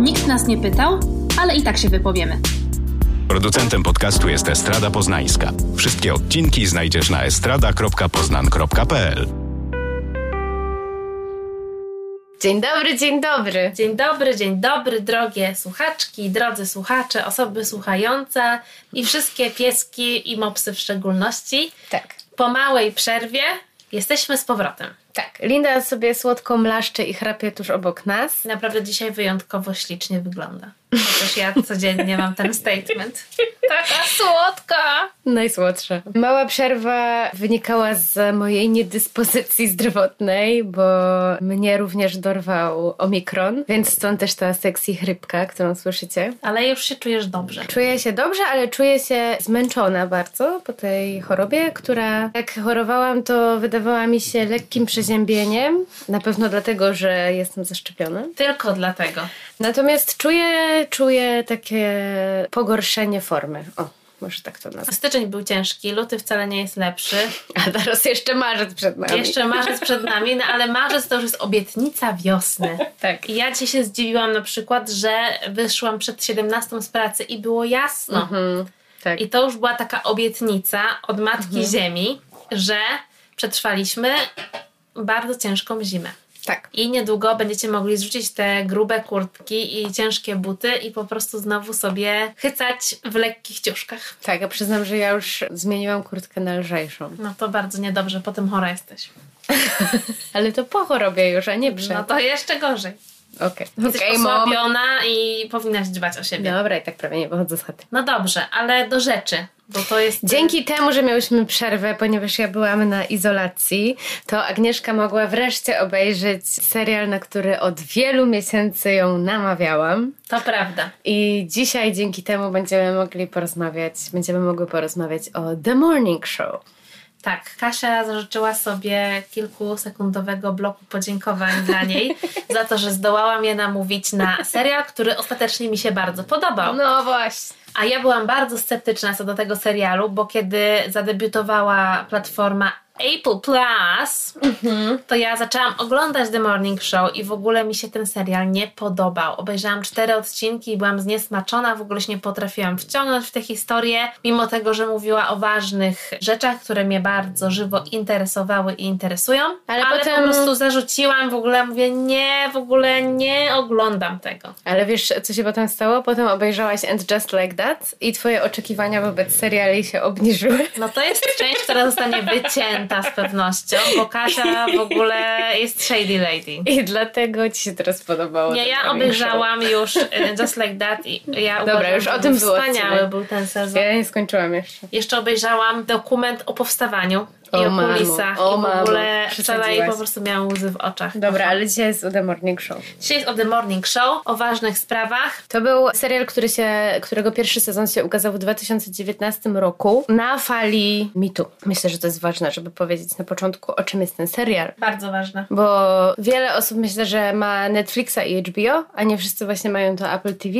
Nikt nas nie pytał, ale i tak się wypowiemy. Producentem podcastu jest Estrada Poznańska. Wszystkie odcinki znajdziesz na estrada.poznan.pl. Dzień dobry, dzień dobry. Dzień dobry, dzień dobry, drogie słuchaczki, drodzy słuchacze, osoby słuchające i wszystkie pieski i mopsy w szczególności. Tak. Po małej przerwie jesteśmy z powrotem. Tak, Linda sobie słodko mlaszcze i chrapie tuż obok nas. Naprawdę dzisiaj wyjątkowo ślicznie wygląda. Chociaż ja codziennie mam ten statement. Taka słodka! Najsłodsza. Mała przerwa wynikała z mojej niedyspozycji zdrowotnej, bo mnie również dorwał omikron, więc stąd też ta sexy chrypka, którą słyszycie. Ale już się czujesz dobrze. Czuję się dobrze, ale czuję się zmęczona bardzo po tej chorobie, która jak chorowałam, to wydawała mi się lekkim przeziębieniem. Na pewno dlatego, że jestem zaszczepiona. Tylko dlatego. Natomiast czuję, czuję takie pogorszenie formy. O, może tak to nazwać. Styczeń był ciężki, luty wcale nie jest lepszy. A teraz jeszcze marzec przed nami. Jeszcze marzec przed nami, no ale marzec to już jest obietnica wiosny. Tak. I ja ci się zdziwiłam na przykład, że wyszłam przed 17 z pracy i było jasno. Mhm, tak. I to już była taka obietnica od Matki Ziemi, że przetrwaliśmy bardzo ciężką zimę. Tak. I niedługo będziecie mogli zrzucić te grube kurtki i ciężkie buty i po prostu znowu sobie chycać w lekkich ciuszkach. Tak, ja przyznam, że ja już zmieniłam kurtkę na lżejszą. No to bardzo niedobrze, potem chora jesteś. Ale to po chorobie już, a nie przed. No to jeszcze gorzej. Okej. Jesteś Okej, mom. osłabiona i powinnaś dbać o siebie. Dobra, i tak prawie nie wychodzę z chaty. No dobrze, ale do rzeczy, bo to jest... Dzięki temu, że miałyśmy przerwę, ponieważ ja byłam na izolacji, to Agnieszka mogła wreszcie obejrzeć serial, na który od wielu miesięcy ją namawiałam. To prawda. I dzisiaj dzięki temu będziemy mogli porozmawiać, będziemy mogły porozmawiać o The Morning Show. Tak, Kasia zażyczyła sobie kilkusekundowego bloku podziękowań dla niej za to, że zdołałam je namówić na serial, który ostatecznie mi się bardzo podobał. No właśnie. A ja byłam bardzo sceptyczna co do tego serialu, bo kiedy zadebiutowała platforma Apple Plus, to ja zaczęłam oglądać The Morning Show i w ogóle mi się ten serial nie podobał. Obejrzałam cztery odcinki i byłam zniesmaczona, w ogóle się nie potrafiłam wciągnąć w tę historię, mimo tego, że mówiła o ważnych rzeczach, które mnie bardzo żywo interesowały i interesują. Ale Ale, potem- po prostu zarzuciłam, w ogóle mówię, nie, w ogóle nie oglądam tego. Ale wiesz, co się potem stało? Potem obejrzałaś And Just Like That i twoje oczekiwania wobec seriali się obniżyły. No to jest część, która zostanie wycięta z pewnością, bo Kasia w ogóle jest shady lady. I dlatego ci się teraz podobało. Nie, ja obejrzałam już y, Just Like That i ja Dobra, uważam, już o tym był Wspaniały był ten sezon. Ja nie skończyłam jeszcze. Jeszcze obejrzałam dokument o powstawaniu O i o mamo, kulisach o i w ogóle wczoraj po prostu miałam łzy w oczach. Dobra, ale dzisiaj jest The Morning Show. Dzisiaj jest o The Morning Show, o ważnych sprawach. To był serial, który się, którego pierwszy sezon się ukazał w 2019 roku na fali mitu. Myślę, że to jest ważne, żeby powiedzieć na początku, o czym jest ten serial. Bardzo ważne. Bo wiele osób myślę, że ma Netflixa i HBO, a nie wszyscy właśnie mają to Apple TV.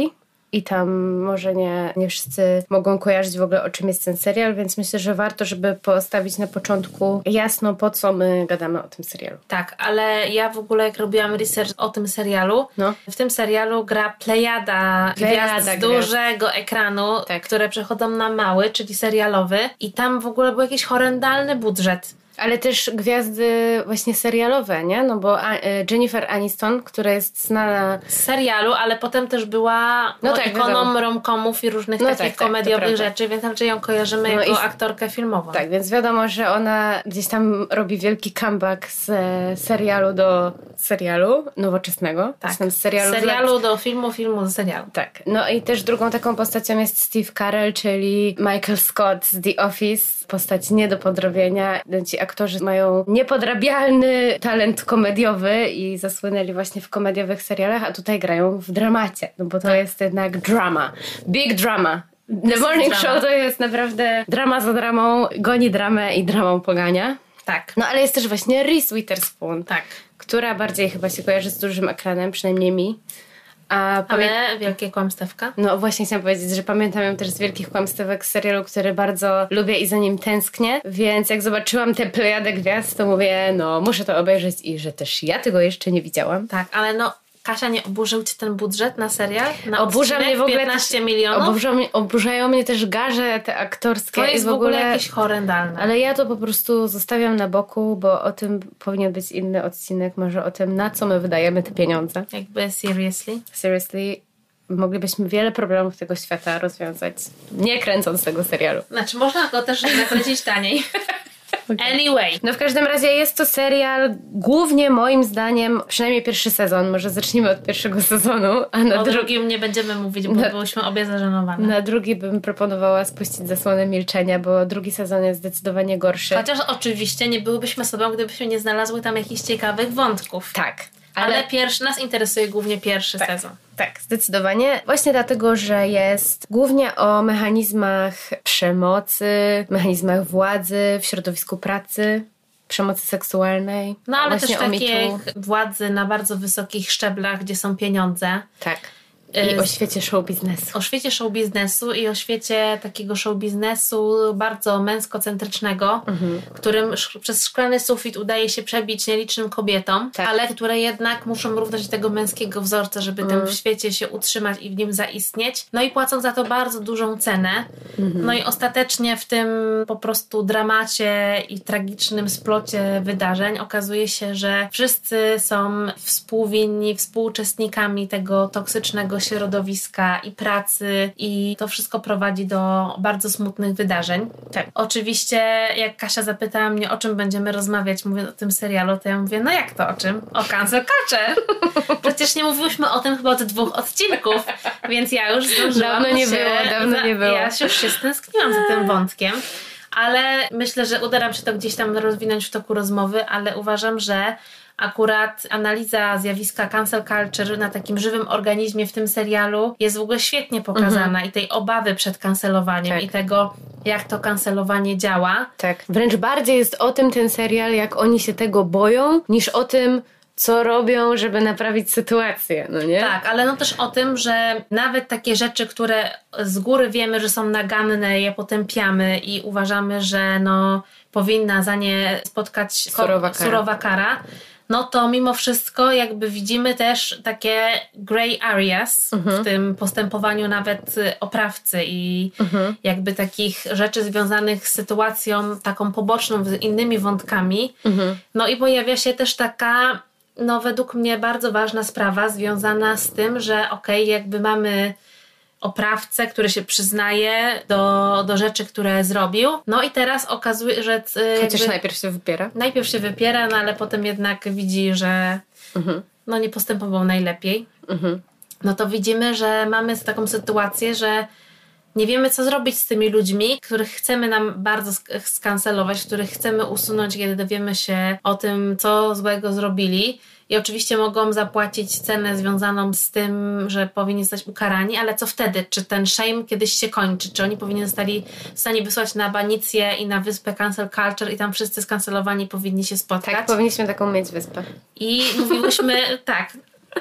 I tam może nie, nie wszyscy mogą kojarzyć w ogóle o czym jest ten serial, więc myślę, że warto, żeby postawić na początku jasno, po co my gadamy o tym serialu. Tak, ale ja w ogóle jak robiłam research o tym serialu, No. w tym serialu gra plejada, Plejada gwiazd z gwiazd. dużego ekranu, Tak. które przechodzą na mały, czyli serialowy i tam w ogóle był jakiś horrendalny budżet. Ale też gwiazdy właśnie serialowe, nie? No bo e, Jennifer Aniston, która jest znana Z serialu, ale potem też była No no tak, ikoną romkomów i różnych No takich tak, tak, komediowych rzeczy, więc raczej ją kojarzymy No jako i- aktorkę filmową. Tak, więc wiadomo, że ona gdzieś tam robi wielki comeback z e, serialu do serialu nowoczesnego. Tak. Z serialu, serialu do filmu, filmu do serialu. Tak. No i też drugą taką postacią jest Steve Carell, czyli Michael Scott z The Office. Postać nie do podrobienia. Ci aktorzy mają niepodrabialny talent komediowy i zasłynęli właśnie w komediowych serialach, a tutaj grają w dramacie, no bo to jest jednak drama. Big drama. The Morning. Show to jest naprawdę drama za dramą, goni dramę i dramą pogania. Tak, No ale jest też właśnie Reese Witherspoon, tak. która bardziej chyba się kojarzy z dużym ekranem, przynajmniej mi. A pamię- Ale wielkie kłamstewka. no właśnie chciałam powiedzieć, że pamiętam ją też z wielkich kłamstewek serialu, który bardzo lubię i za nim tęsknię, więc jak zobaczyłam tę plejadę gwiazd, to mówię, no muszę to obejrzeć i że też ja tego jeszcze nie widziałam. Tak, ale no Kasia, nie oburzył Cię ten budżet na serial? Na Oburza odcinek mnie w ogóle 15 też, milionów? Oburza mnie, oburzają mnie też garze te aktorskie. To i jest w ogóle jakieś horrendalne. Ale ja to po prostu zostawiam na boku, bo o tym powinien być inny odcinek, może o tym, na co my wydajemy te pieniądze. Jakby seriously. Seriously, moglibyśmy wiele problemów tego świata rozwiązać, nie kręcąc tego serialu. Znaczy, można go też nakręcić taniej. Anyway. No w każdym razie jest to serial głównie moim zdaniem, przynajmniej pierwszy sezon, może zacznijmy od pierwszego sezonu, a na, O dru- drugim nie będziemy mówić, bo Na- byłyśmy obie zażenowane. na drugi bym proponowała spuścić zasłonę milczenia, bo drugi sezon jest zdecydowanie gorszy. Chociaż oczywiście nie byłybyśmy sobą, gdybyśmy nie znalazły tam jakichś ciekawych wątków. Tak. Ale, pierwszy, nas interesuje głównie pierwszy Tak. sezon. Tak, zdecydowanie. Właśnie dlatego, że jest głównie o mechanizmach przemocy, mechanizmach władzy w środowisku pracy, przemocy seksualnej. No ale też takiej władzy na bardzo wysokich szczeblach, gdzie są pieniądze. Tak. I Y, o świecie show biznesu. O świecie show biznesu i o świecie takiego show biznesu bardzo męskocentrycznego, Mhm. którym sz- przez szklany sufit udaje się przebić nielicznym kobietom, Tak. ale które jednak muszą równać tego męskiego wzorca, żeby Mhm. tym w świecie się utrzymać i w nim zaistnieć. No i płacą za to bardzo dużą cenę. Mhm. No i ostatecznie w tym po prostu dramacie i tragicznym splocie wydarzeń okazuje się, że wszyscy są współwinni, współuczestnikami tego toksycznego środowiska i pracy i to wszystko prowadzi do bardzo smutnych wydarzeń. Tak. Oczywiście jak Kasia zapytała mnie, o czym będziemy rozmawiać, mówiąc o tym serialu, to ja mówię, no jak to o czym? O cancel culture. Przecież nie mówiłyśmy o tym chyba od dwóch odcinków, więc ja już zdążyłam Dawno nie się... było, dawno nie było. Ja już się stęskniłam za tym wątkiem. Ale myślę, że uda nam się to gdzieś tam rozwinąć w toku rozmowy, ale uważam, że akurat analiza zjawiska cancel culture na takim żywym organizmie w tym serialu jest w ogóle świetnie pokazana i tej obawy przed kancelowaniem Tak. i tego, jak to kancelowanie działa. Tak. Wręcz bardziej jest o tym ten serial, jak oni się tego boją, niż o tym, co robią, żeby naprawić sytuację, no nie? Tak, ale no też o tym, że nawet takie rzeczy, które z góry wiemy, że są naganne, je potępiamy i uważamy, że no powinna za nie spotkać Surowa kara. surowa kara, no to mimo wszystko jakby widzimy też takie grey areas Mhm. w tym postępowaniu nawet oprawcy i Mhm. jakby takich rzeczy związanych z sytuacją taką poboczną, z innymi wątkami. Mhm. No i pojawia się też taka, no według mnie bardzo ważna sprawa związana z tym, że okej, jakby mamy oprawcę, który się przyznaje do, do rzeczy, które zrobił. No i teraz okazuje, że y, Chociaż jakby najpierw się wypiera. najpierw się wypiera, no ale potem jednak widzi, że Mhm. no nie postępował najlepiej. Mhm. No to widzimy, że mamy taką sytuację, że nie wiemy, co zrobić z tymi ludźmi, których chcemy nam bardzo sk- skancelować, których chcemy usunąć, kiedy dowiemy się o tym, co złego zrobili. I oczywiście mogą zapłacić cenę związaną z tym, że powinni zostać ukarani, ale co wtedy? Czy ten shame kiedyś się kończy? Czy oni powinni zostali zostali wysłać na banicję i na wyspę Cancel Culture i tam wszyscy skancelowani powinni się spotkać? Tak, powinniśmy taką mieć wyspę. I mówiłyśmy tak.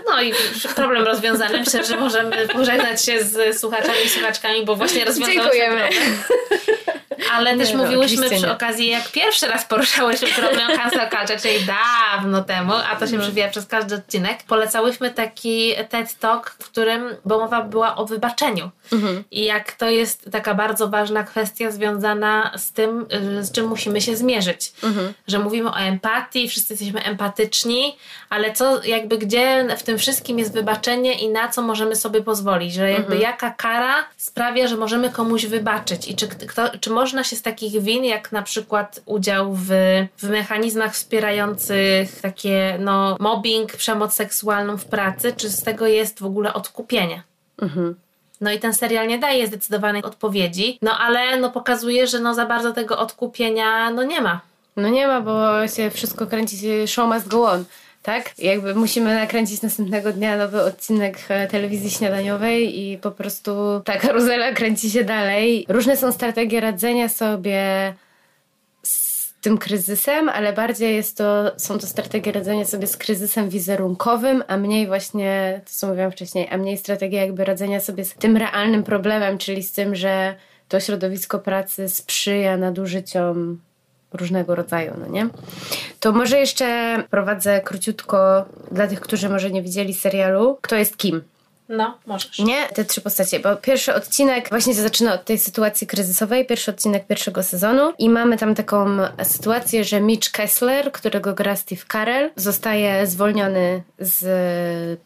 No i problem rozwiązany. Myślę, że możemy pożegnać się z słuchaczami i słuchaczkami, bo właśnie rozwiązałyśmy Dziękujemy. problem. Ale też no, mówiłyśmy przy nie. okazji, jak pierwszy raz poruszałyśmy problem cancel culture, czyli dawno temu, a to się No. przewija przez każdy odcinek, polecałyśmy taki TED Talk, w którym bo mowa była o wybaczeniu. Mhm. I jak to jest taka bardzo ważna kwestia związana z tym, y, z czym musimy się zmierzyć. Mhm. Że mówimy o empatii, wszyscy jesteśmy empatyczni, ale co, jakby gdzie w tym wszystkim jest wybaczenie i na co możemy sobie pozwolić, że jakby Mhm. jaka kara sprawia, że możemy komuś wybaczyć i czy, kto, czy można się z takich win, jak na przykład udział w, w mechanizmach wspierających takie no, mobbing, przemoc seksualną w pracy, czy z tego jest w ogóle odkupienie? Mhm. No i ten serial nie daje zdecydowanej odpowiedzi, no ale no pokazuje, że no za bardzo tego odkupienia no nie ma. No nie ma, bo się wszystko kręci, show must go on. Tak? Jakby musimy nakręcić następnego dnia nowy odcinek e, telewizji śniadaniowej i po prostu ta karuzela kręci się dalej. Różne są strategie radzenia sobie z tym kryzysem, ale bardziej jest to, są to strategie radzenia sobie z kryzysem wizerunkowym, a mniej właśnie, to co mówiłam wcześniej, a mniej strategia jakby radzenia sobie z tym realnym problemem, czyli z tym, że to środowisko pracy sprzyja nadużyciom różnego rodzaju, no nie? To może jeszcze prowadzę króciutko dla tych, którzy może nie widzieli serialu, kto jest kim. No, możesz. Nie? Te trzy postacie, bo pierwszy odcinek właśnie się zaczyna od tej sytuacji kryzysowej, pierwszy odcinek pierwszego sezonu i mamy tam taką sytuację, że Mitch Kessler, którego gra Steve Carell, zostaje zwolniony z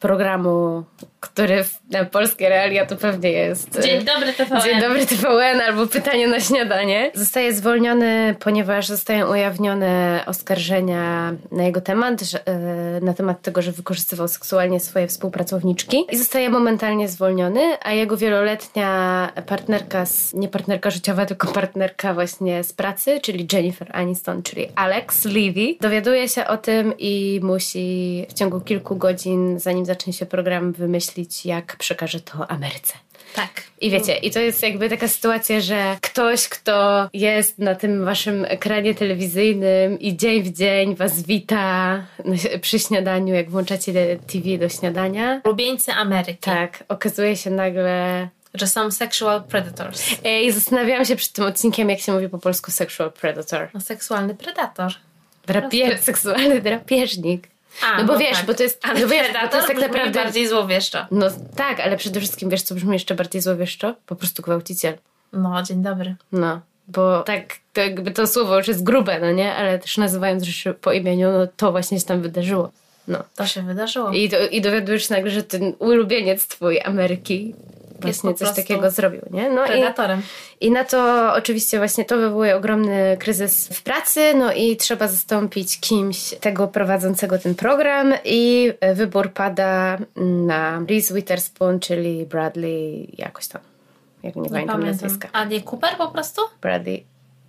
programu, który na polskie realia to pewnie jest... Dzień dobry TVN. Dzień dobry TVN albo pytanie na śniadanie. Zostaje zwolniony, ponieważ zostają ujawnione oskarżenia na jego temat, że, e, na temat tego, że wykorzystywał seksualnie swoje współpracowniczki i zostaje momentalnie zwolniony, a jego wieloletnia partnerka, nie partnerka życiowa, tylko partnerka właśnie z pracy, czyli Jennifer Aniston, czyli Alex Levy, dowiaduje się o tym i musi w ciągu kilku godzin, zanim zacznie się program, wymyślić, jak przekaże to Ameryce. Tak. I wiecie, i to jest jakby taka sytuacja, że ktoś, kto jest na tym waszym ekranie telewizyjnym i dzień w dzień was wita przy śniadaniu, jak włączacie TV do śniadania. Lubieńcy Ameryki. Tak, okazuje się nagle że są sexual predators. I zastanawiałam się przed tym odcinkiem, jak się mówi po polsku sexual predator. No, seksualny predator. Drapie- seksualny drapieżnik. A, no bo wiesz, tak. bo to jest, Ale no wiesz, to jest tak naprawdę bardziej złowieszczo. No tak, ale przede wszystkim wiesz, co brzmi jeszcze bardziej złowieszczo? Po prostu gwałciciel. No, dzień dobry. No, bo tak, to jakby to słowo już jest grube, no nie? Ale też nazywając rzeczy po imieniu, no to właśnie się tam wydarzyło. No. To się wydarzyło. I, to, I dowiadujesz się nagle, że ten ulubieniec twój Ameryki właśnie coś takiego zrobił, nie? No Predatorem. I, I na to oczywiście właśnie to wywołuje ogromny kryzys w pracy, no i trzeba zastąpić kimś tego prowadzącego ten program i wybór pada na Reese Witherspoon, czyli Bradley jakoś tam. Jak nie, Nie pamiętam pamiętam. nazwiska. A nie Cooper po prostu? Bradley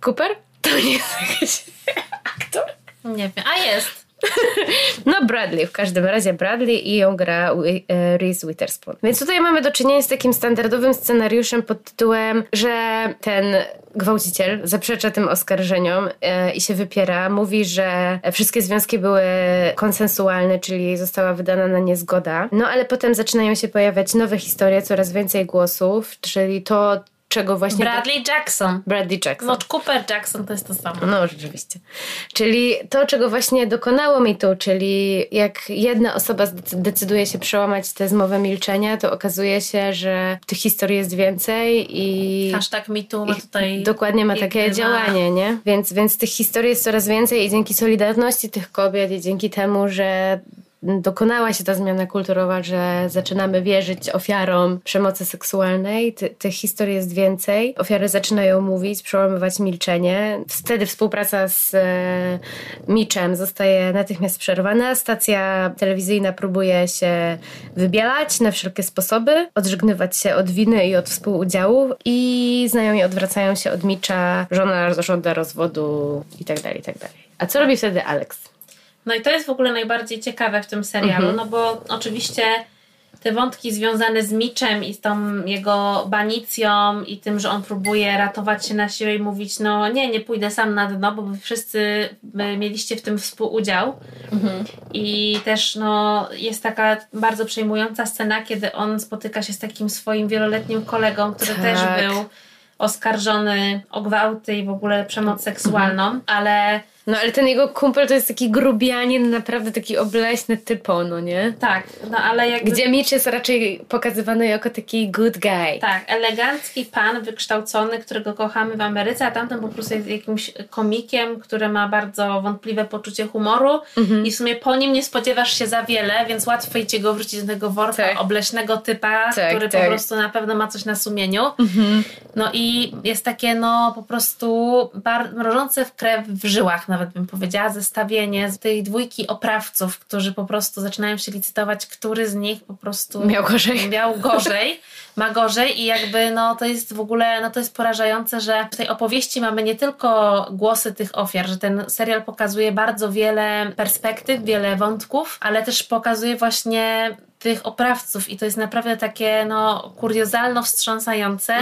Cooper? To nie jest jakiś aktor? Nie wiem. A jest. No Bradley, w każdym razie Bradley i ją gra e, Reese Witherspoon. Więc tutaj mamy do czynienia z takim standardowym scenariuszem pod tytułem, że ten gwałciciel zaprzecza tym oskarżeniom e, i się wypiera. Mówi, że wszystkie związki były konsensualne, czyli została wydana na nie zgoda. No ale potem zaczynają się pojawiać nowe historie, coraz więcej głosów, czyli to, czego właśnie... Bradley Jackson. Bradley Jackson. No, Cooper Jackson to jest to samo. No, rzeczywiście. Czyli to, czego właśnie dokonało mi tu, czyli jak jedna osoba decyduje się przełamać tę zmowę milczenia, to okazuje się, że tych historii jest więcej i... Hashtag MeToo ma tutaj... Dokładnie ma takie ma- działanie, nie? Więc, więc tych historii jest coraz więcej i dzięki solidarności tych kobiet i dzięki temu, że dokonała się ta zmiana kulturowa, że zaczynamy wierzyć ofiarom przemocy seksualnej. Ty, tych historii jest więcej. Ofiary zaczynają mówić, przełamywać milczenie. Wtedy współpraca z e, Mitchem zostaje natychmiast przerwana. Stacja telewizyjna próbuje się wybielać na wszelkie sposoby, odżegnywać się od winy i od współudziału i znajomi odwracają się od Mitcha, żona żąda rozwodu i tak dalej, i tak. A co robi wtedy Alex? No i to jest w ogóle najbardziej ciekawe w tym serialu, Mhm. no bo oczywiście te wątki związane z Mitchem i z tą jego banicją i tym, że on próbuje ratować się na siłę i mówić, no nie, nie pójdę sam na dno, bo wy wszyscy mieliście w tym współudział. Mhm. I też no, jest taka bardzo przejmująca scena, kiedy on spotyka się z takim swoim wieloletnim kolegą, który Tak. też był oskarżony o gwałty i w ogóle przemoc seksualną, ale No ale ten jego kumpel to jest taki grubianin, naprawdę taki obleśny typo, no nie? tak, no ale jakby... Gdzie Mitch jest raczej pokazywany jako taki good guy. Tak, elegancki pan wykształcony, którego kochamy w Ameryce, a tamten po prostu jest jakimś komikiem, który ma bardzo wątpliwe poczucie humoru Mhm. i w sumie po nim nie spodziewasz się za wiele, więc łatwiej cię go wrócić do tego worka Tak. obleśnego typa, Tak, który tak. po prostu na pewno ma coś na sumieniu. No i jest takie no po prostu bar- mrożące w krew w żyłach nawet bym powiedziała, zestawienie z tej dwójki oprawców, którzy po prostu zaczynają się licytować, który z nich po prostu Miał gorzej. miał gorzej, ma gorzej i jakby no to jest w ogóle, no to jest porażające, że w tej opowieści mamy nie tylko głosy tych ofiar, że ten serial pokazuje bardzo wiele perspektyw, wiele wątków, ale też pokazuje właśnie tych oprawców i to jest naprawdę takie no kuriozalno wstrząsające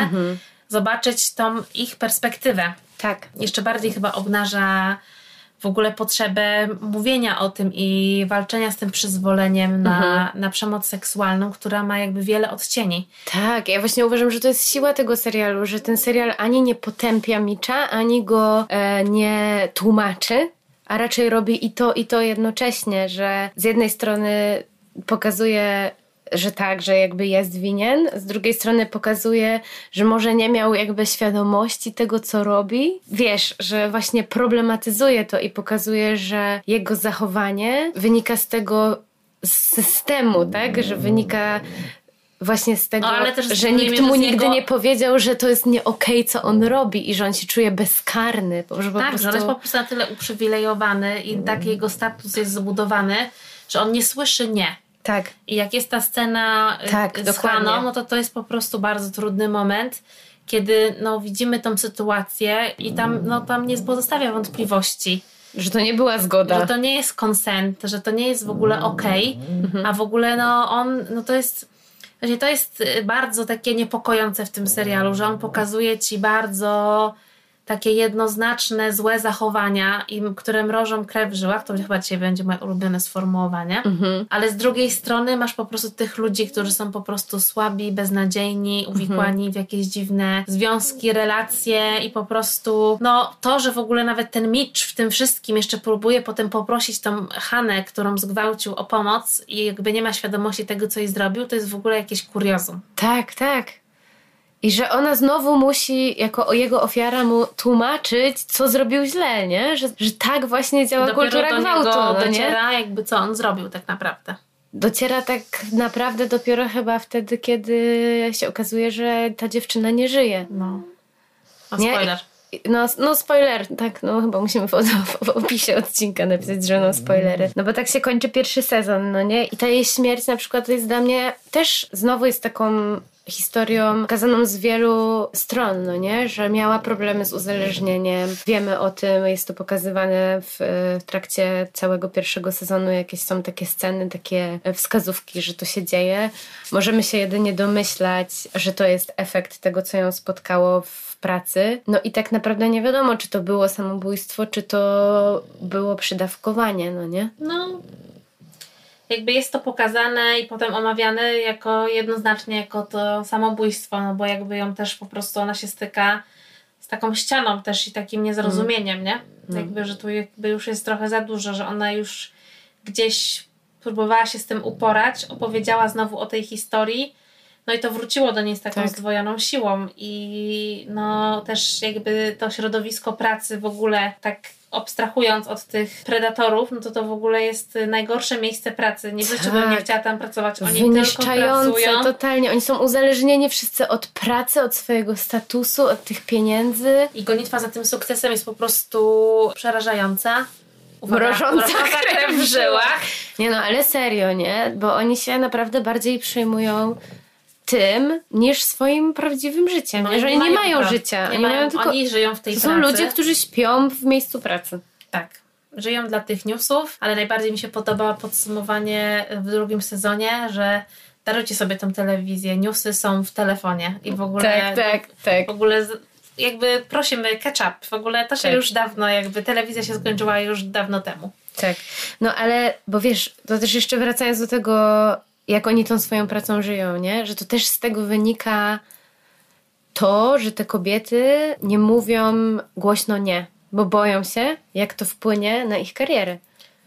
zobaczyć tą ich perspektywę. Tak. Jeszcze bardziej chyba obnaża w ogóle potrzebę mówienia o tym i walczenia z tym przyzwoleniem na, Mhm. na przemoc seksualną, która ma jakby wiele odcieni. Tak, ja właśnie uważam, że to jest siła tego serialu, że ten serial ani nie potępia Micza, ani go e, nie tłumaczy, a raczej robi i to, i to jednocześnie, że z jednej strony pokazuje, że tak, że jakby jest winien, z drugiej strony pokazuje, że może nie miał jakby świadomości tego, co robi. Wiesz, że właśnie problematyzuje to i pokazuje, że jego zachowanie wynika z tego systemu, tak? Że wynika właśnie z tego, No, z że nikt mu nigdy jego- nie powiedział, że to jest nie okej, co on robi i że on się czuje bezkarny. bo- Że po tak, prostu... że on jest po prostu na tyle uprzywilejowany i tak jego status jest zbudowany, że on nie słyszy nie. Tak. I jak jest ta scena y, Tak, z. Haną, no to to jest po prostu bardzo trudny moment, kiedy no, widzimy tą sytuację i tam, no, tam nie pozostawia wątpliwości, Że to nie była zgoda. że to nie jest konsent, że to nie jest w ogóle okej, a w ogóle no on, no to jest właśnie to jest y, bardzo takie niepokojące w tym serialu, że on pokazuje ci bardzo takie jednoznaczne, złe zachowania, i, które mrożą krew w żyłach, to chyba dzisiaj będzie moje ulubione sformułowanie, ale z drugiej strony masz po prostu tych ludzi, którzy są po prostu słabi, beznadziejni, uwikłani w jakieś dziwne związki, relacje i po prostu, no to, że w ogóle nawet ten Mitch w tym wszystkim jeszcze próbuje potem poprosić tą Hanę, którą zgwałcił o pomoc i jakby nie ma świadomości tego, co jej zrobił, to jest w ogóle jakieś kuriozum. Tak, tak. I że ona znowu musi, jako jego ofiara, mu tłumaczyć, co zrobił źle, nie? Że, że tak właśnie działa Dopiero kultura do gwałtu, niego no nie? dociera jakby co on zrobił tak naprawdę. Dociera tak naprawdę dopiero chyba wtedy, kiedy się okazuje, że ta dziewczyna nie żyje. No. O, Nie? spoiler. No, no spoiler, tak, no chyba musimy w, w, w opisie odcinka napisać, że no spoilery. No bo tak się kończy pierwszy sezon, no nie? I ta jej śmierć na przykład jest dla mnie też znowu jest taką historią pokazaną z wielu stron, no nie? Że miała problemy z uzależnieniem. Wiemy o tym, jest to pokazywane w, w trakcie całego pierwszego sezonu. Jakieś są takie sceny, takie wskazówki, że to się dzieje. Możemy się jedynie domyślać, że to jest efekt tego, co ją spotkało w pracy. No i tak naprawdę nie wiadomo, czy to było samobójstwo, czy to było przydawkowanie, no nie? No, jakby jest to pokazane i potem omawiane jako jednoznacznie jako to samobójstwo, no bo jakby ją też po prostu ona się styka z taką ścianą też i takim niezrozumieniem, nie? Jakby, że tu jakby już jest trochę za dużo, że ona już gdzieś próbowała się z tym uporać, opowiedziała znowu o tej historii, no i to wróciło do niej z taką Tak. zdwojoną siłą i no też jakby to środowisko pracy w ogóle tak abstrahując od tych predatorów, no to to w ogóle jest najgorsze miejsce pracy. Nie życiu bym nie Tak. chciała tam pracować. Oni tylko Wyniszczające pracują. totalnie. Oni są uzależnieni wszyscy od pracy, od swojego statusu, od tych pieniędzy. I gonitwa za tym sukcesem jest po prostu przerażająca. Uwaga, Mrożąca krew w żyłach. Nie no, ale serio, nie? Bo oni się naprawdę bardziej przejmują tym niż swoim prawdziwym życiem. No nie? że oni nie mają życia. Nie oni mają, mają tylko... Oni żyją w tej To pracy. są ludzie, którzy śpią w miejscu pracy. Tak. Żyją dla tych newsów, ale najbardziej mi się podoba podsumowanie w drugim sezonie, że darujcie sobie tą telewizję. Newsy są w telefonie i w ogóle. Tak, tak, tak. W ogóle jakby prosimy catch up. W ogóle to się Tak. już dawno, jakby telewizja się skończyła już dawno temu. Tak. No ale, bo wiesz, to też jeszcze wracając do tego, jak oni tą swoją pracą żyją, nie? Że to też z tego wynika to, że te kobiety nie mówią głośno nie, bo boją się, jak to wpłynie na ich karierę.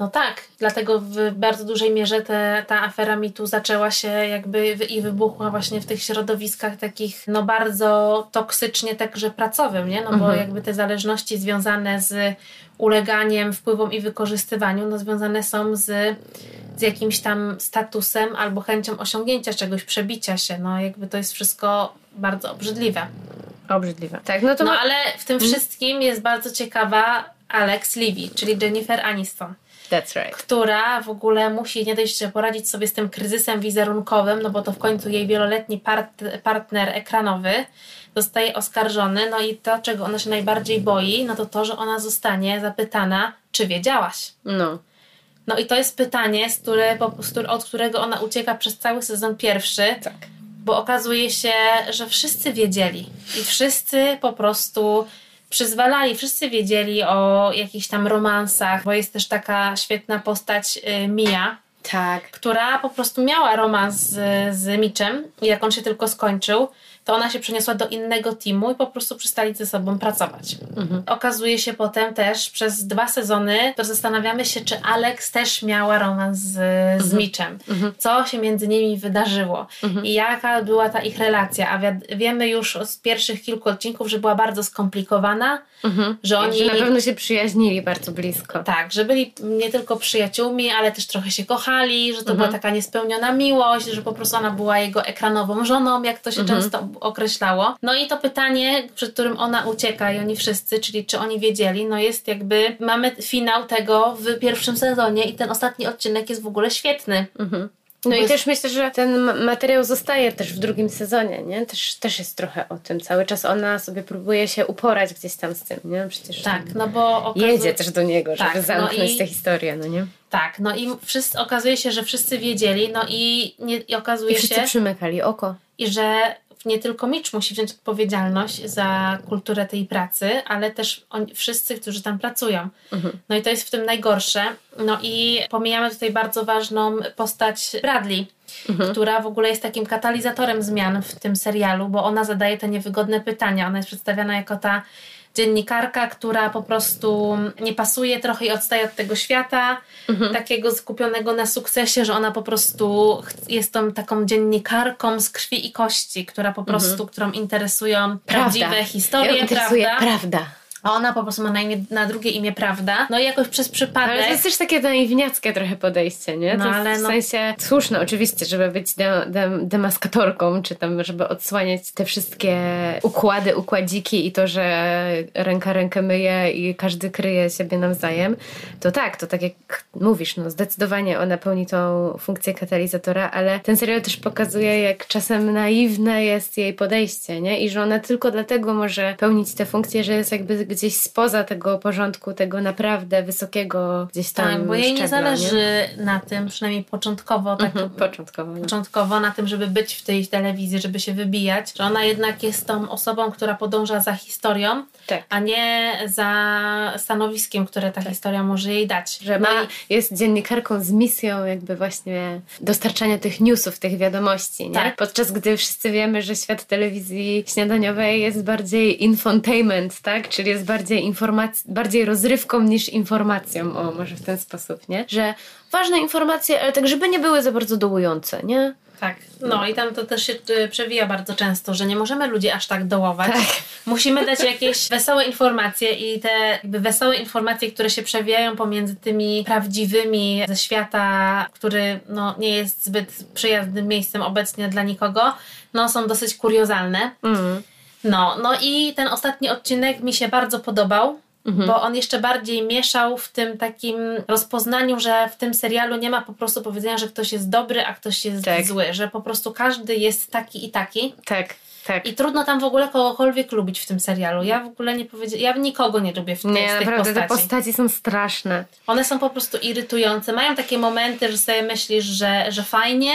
No tak, dlatego w bardzo dużej mierze te, ta afera mitu zaczęła się jakby i wybuchła właśnie w tych środowiskach takich no bardzo toksycznie także pracowym, nie? No bo jakby te zależności związane z uleganiem wpływom i wykorzystywaniu, no związane są z, z jakimś tam statusem albo chęcią osiągnięcia czegoś, przebicia się, no jakby to jest wszystko bardzo obrzydliwe. Obrzydliwe. Tak, no to No ma... ale w tym wszystkim jest bardzo ciekawa Alex Levy, czyli Jennifer Aniston right. która w ogóle musi nie dość, że poradzić sobie z tym kryzysem wizerunkowym, no bo to w końcu jej wieloletni part, partner ekranowy zostaje oskarżony, no i to, czego ona się najbardziej boi, no to to, że ona zostanie zapytana, czy wiedziałaś. No. No i to jest pytanie, z które, po- z które, od którego ona ucieka przez cały sezon pierwszy, Tak. bo okazuje się, że wszyscy wiedzieli i wszyscy po prostu przyzwalali, wszyscy wiedzieli o jakichś tam romansach, bo jest też taka świetna postać y, Mia, Tak. która po prostu miała romans z, z Mitchem jak on się tylko skończył, to ona się przeniosła do innego teamu i po prostu przestali ze sobą pracować. Okazuje się potem też przez dwa sezony, to zastanawiamy się, czy Alex też miała romans z, z Mitchem. Co się między nimi wydarzyło i jaka była ta ich relacja. A wiad- wiemy już z pierwszych kilku odcinków, że była bardzo skomplikowana, że oni... Że na pewno się przyjaźnili bardzo blisko. Tak, że byli nie tylko przyjaciółmi, ale też trochę się kochali, że to była taka niespełniona miłość, że po prostu ona była jego ekranową żoną, jak to się często określało. No i to pytanie, przed którym ona ucieka i oni wszyscy, czyli czy oni wiedzieli, no jest jakby, mamy finał tego w pierwszym sezonie i ten ostatni odcinek jest w ogóle świetny. No Bo i jest- też myślę, że ten ma- materiał zostaje też w drugim sezonie, nie? Też, też jest trochę o tym. Cały czas ona sobie próbuje się uporać gdzieś tam z tym, nie? Przecież Tak, no bo okazuje... jedzie też do niego, żeby Tak, no zamknąć i- tę historię, no nie? Tak, no i wszyscy, okazuje się, że wszyscy wiedzieli, no i, nie, i okazuje I wszyscy się... przymykali oko. i że nie tylko Mitch musi wziąć odpowiedzialność za kulturę tej pracy, ale też oni, wszyscy, którzy tam pracują. No i to jest w tym najgorsze. No i pomijamy tutaj bardzo ważną postać Bradley, która w ogóle jest takim katalizatorem zmian w tym serialu, bo ona zadaje te niewygodne pytania. Ona jest przedstawiana jako ta dziennikarka, która po prostu nie pasuje trochę i odstaje od tego świata, takiego skupionego na sukcesie, że ona po prostu jest tą taką dziennikarką z krwi i kości, która po prostu, którą interesują prawdziwe historie, Ją interesuje prawda? prawda. A ona po prostu ma na, imię, na drugie imię prawda. No i jakoś przez przypadek... Ale to jest też takie naiwniackie trochę podejście, nie? No, to ale w no- sensie słuszne oczywiście, żeby być de, de, demaskatorką, czy tam, żeby odsłaniać te wszystkie układy, układziki i to, że ręka rękę myje i każdy kryje siebie nawzajem. To tak, to tak jak mówisz, no zdecydowanie ona pełni tą funkcję katalizatora, ale ten serial też pokazuje, jak czasem naiwne jest jej podejście, nie? I że ona tylko dlatego może pełnić tę funkcję, że jest jakby gdzieś spoza tego porządku, tego naprawdę wysokiego gdzieś tam Tak, bo jej nie zależy na tym, przynajmniej początkowo, tak Mhm, początkowo. no. początkowo na tym, żeby być w tej telewizji, żeby się wybijać, że ona jednak jest tą osobą, która podąża za historią, Tak. a nie za stanowiskiem, które ta historia może jej dać. Że No ma, i- jest dziennikarką z misją jakby właśnie dostarczania tych newsów, tych wiadomości, nie? Tak. Podczas gdy wszyscy wiemy, że świat telewizji śniadaniowej jest bardziej infotainment, tak? Czyli jest bardziej informac- bardziej rozrywką niż informacją, o może w ten sposób, nie? Że ważne informacje, ale tak, żeby nie były za bardzo dołujące, nie? Tak, no i tam to też się y, przewija bardzo często, że nie możemy ludzi aż tak dołować. Tak. Musimy dać jakieś wesołe informacje i te jakby wesołe informacje, które się przewijają pomiędzy tymi prawdziwymi ze świata, który no, nie jest zbyt przyjaznym miejscem obecnie dla nikogo, no są dosyć kuriozalne. Mm. No, no i ten ostatni odcinek mi się bardzo podobał. Bo on jeszcze bardziej mieszał w tym takim rozpoznaniu, że w tym serialu nie ma po prostu powiedzenia, że ktoś jest dobry, a ktoś jest Tak. zły, że po prostu każdy jest taki i taki. Tak, tak. I trudno tam w ogóle kogokolwiek lubić w tym serialu. Ja w ogóle nie powiedziałam, ja nikogo nie lubię w tych, nie, z tych naprawdę postaci. te postaci są straszne. One są po prostu irytujące. Mają takie momenty, że sobie myślisz, że, że fajnie,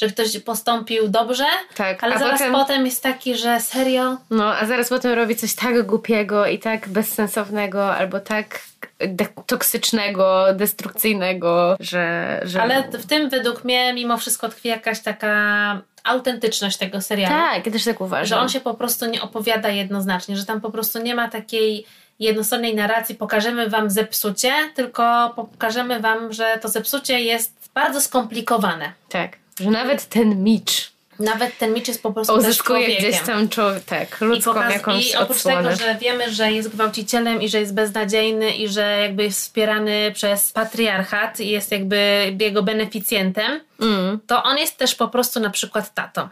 że ktoś postąpił dobrze, Tak, ale zaraz potem- potem jest taki, że serio, No, a zaraz potem robi coś tak głupiego i tak bezsensownego, albo tak de- toksycznego, destrukcyjnego, że... że... Ale w tym według mnie mimo wszystko tkwi jakaś taka autentyczność tego serialu. Tak, ja też tak uważam. Że on się po prostu nie opowiada jednoznacznie, że tam po prostu nie ma takiej jednostronnej narracji, pokażemy wam zepsucie, tylko pokażemy wam, że to zepsucie jest bardzo skomplikowane. Tak, że nawet ten Mitch Nawet ten Mitch jest po prostu też uzyskuje człowiekiem. gdzieś tam człowiek, tak, I, ludzką pokaz- jakąś I oprócz odsłonę. tego, że wiemy, że jest gwałcicielem i że jest beznadziejny i że jakby jest wspierany przez patriarchat i jest jakby jego beneficjentem, Mm, to on jest też po prostu na przykład tatą.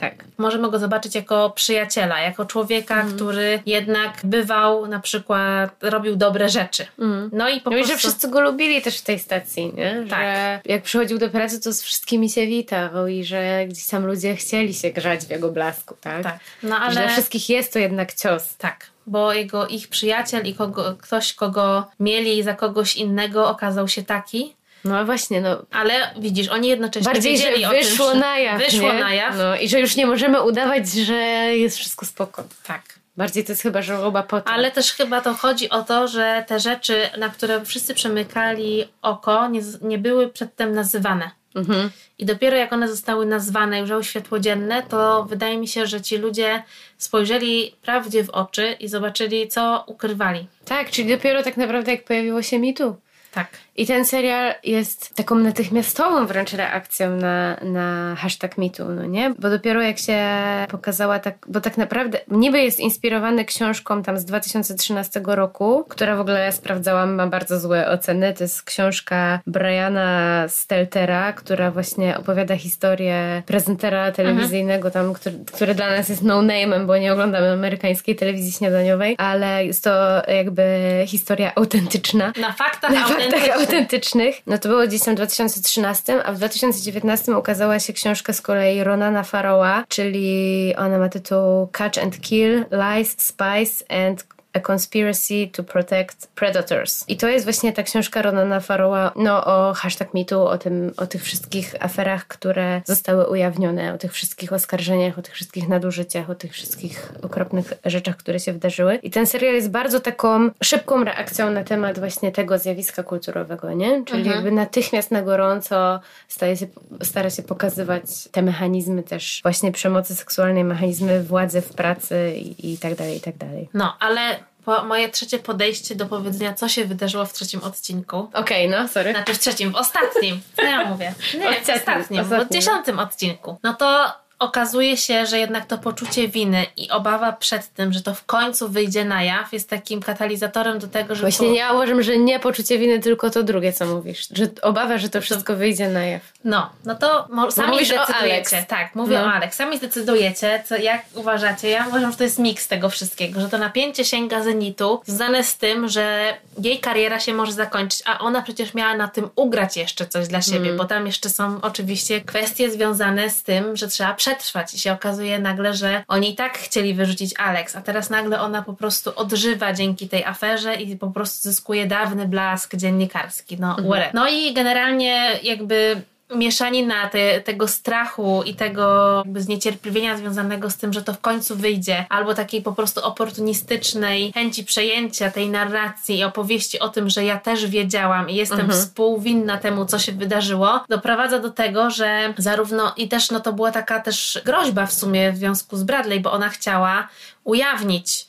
Tak. Możemy go zobaczyć jako przyjaciela, jako człowieka, Mhm. który jednak bywał na przykład, robił dobre rzeczy. No i po No i prostu... że wszyscy go lubili też w tej stacji, nie? Tak. Że jak przychodził do pracy, to z wszystkimi się witał i że gdzieś tam ludzie chcieli się grzać w jego blasku, tak? Tak, no Że dla ale... wszystkich jest to jednak cios. Tak, bo jego, ich przyjaciel i kogo, ktoś, kogo mieli za kogoś innego okazał się taki, No właśnie, no ale widzisz, oni jednocześnie Bardziej, że wiedzieli o wyszło tym, na jaw. Wyszło nie? na jaw. No i że już nie możemy udawać, że jest wszystko spoko. Tak. Bardziej to jest chyba żałoba po tym. Ale też chyba to chodzi o to, że te rzeczy, na które wszyscy przemykali oko, nie, nie były przedtem nazywane. Mhm. I dopiero jak one zostały nazwane ujrzały światło dzienne, to wydaje mi się, że ci ludzie spojrzeli prawdzie w oczy i zobaczyli, co ukrywali. Tak, czyli dopiero tak naprawdę jak pojawiło się mitu. Tak. I ten serial jest taką natychmiastową wręcz reakcją na, na hashtag mitu, no nie? Bo dopiero jak się pokazała tak, bo tak naprawdę niby jest inspirowany książką tam z 2013 roku, która w ogóle ja sprawdzałam, ma bardzo złe oceny. To jest książka Briana Steltera, która właśnie opowiada historię prezentera telewizyjnego tam, który, który dla nas jest no-name'em, bo nie oglądamy amerykańskiej telewizji śniadaniowej, ale jest to jakby historia autentyczna Na faktach na faktach autentycznych. Autentycznych. No to było gdzieś tam w 2013, a w 2019 ukazała się książka z kolei Ronana Farrowa, czyli ona ma tytuł Catch and Kill, Lies, Spies and A Conspiracy to Protect Predators. I to jest właśnie ta książka Ronana Farrowa no, o hashtag mitu, o, tym, o tych wszystkich aferach, które zostały ujawnione, o tych wszystkich oskarżeniach, o tych wszystkich nadużyciach, o tych wszystkich okropnych rzeczach, które się wydarzyły. I ten serial jest bardzo taką szybką reakcją na temat właśnie tego zjawiska kulturowego, nie? Czyli jakby natychmiast na gorąco staje się, stara się pokazywać te mechanizmy też właśnie przemocy seksualnej, mechanizmy władzy w pracy i, i tak dalej, i tak dalej. No, ale po, moje trzecie podejście do powiedzenia, co się wydarzyło w trzecim odcinku. Okej, no, sorry. Znaczy w trzecim, w ostatnim. Co ja mówię? Nie, w Ostatnim, ostatnim, w ostatnim. dziesiątym odcinku. No to okazuje się, że jednak to poczucie winy i obawa przed tym, że to w końcu wyjdzie na jaw, jest takim katalizatorem do tego, żeby... Właśnie po- ja uważam, że nie poczucie winy, tylko to drugie, co mówisz. Że obawa, że to wszystko wyjdzie na jaw. No, no to mo- sami mówisz zdecydujecie. Tak, mówię No. o Alex. Sami zdecydujecie, co, jak uważacie. Ja uważam, że to jest miks tego wszystkiego, że to napięcie sięga zenitu, związane z tym, że jej kariera się może zakończyć, a ona przecież miała na tym ugrać jeszcze coś dla siebie, bo tam jeszcze są oczywiście kwestie związane z tym, że trzeba przetrwać i się okazuje nagle, że oni i tak chcieli wyrzucić Alex, a teraz nagle ona po prostu odżywa dzięki tej aferze i po prostu zyskuje dawny blask dziennikarski. No, whatever. no i generalnie jakby mieszanina te, tego strachu i tego zniecierpliwienia związanego z tym, że to w końcu wyjdzie, albo takiej po prostu oportunistycznej chęci przejęcia tej narracji i opowieści o tym, że ja też wiedziałam i jestem współwinna temu, co się wydarzyło, doprowadza do tego, że zarówno i też no to była taka też groźba w sumie w związku z Bradley, bo ona chciała ujawnić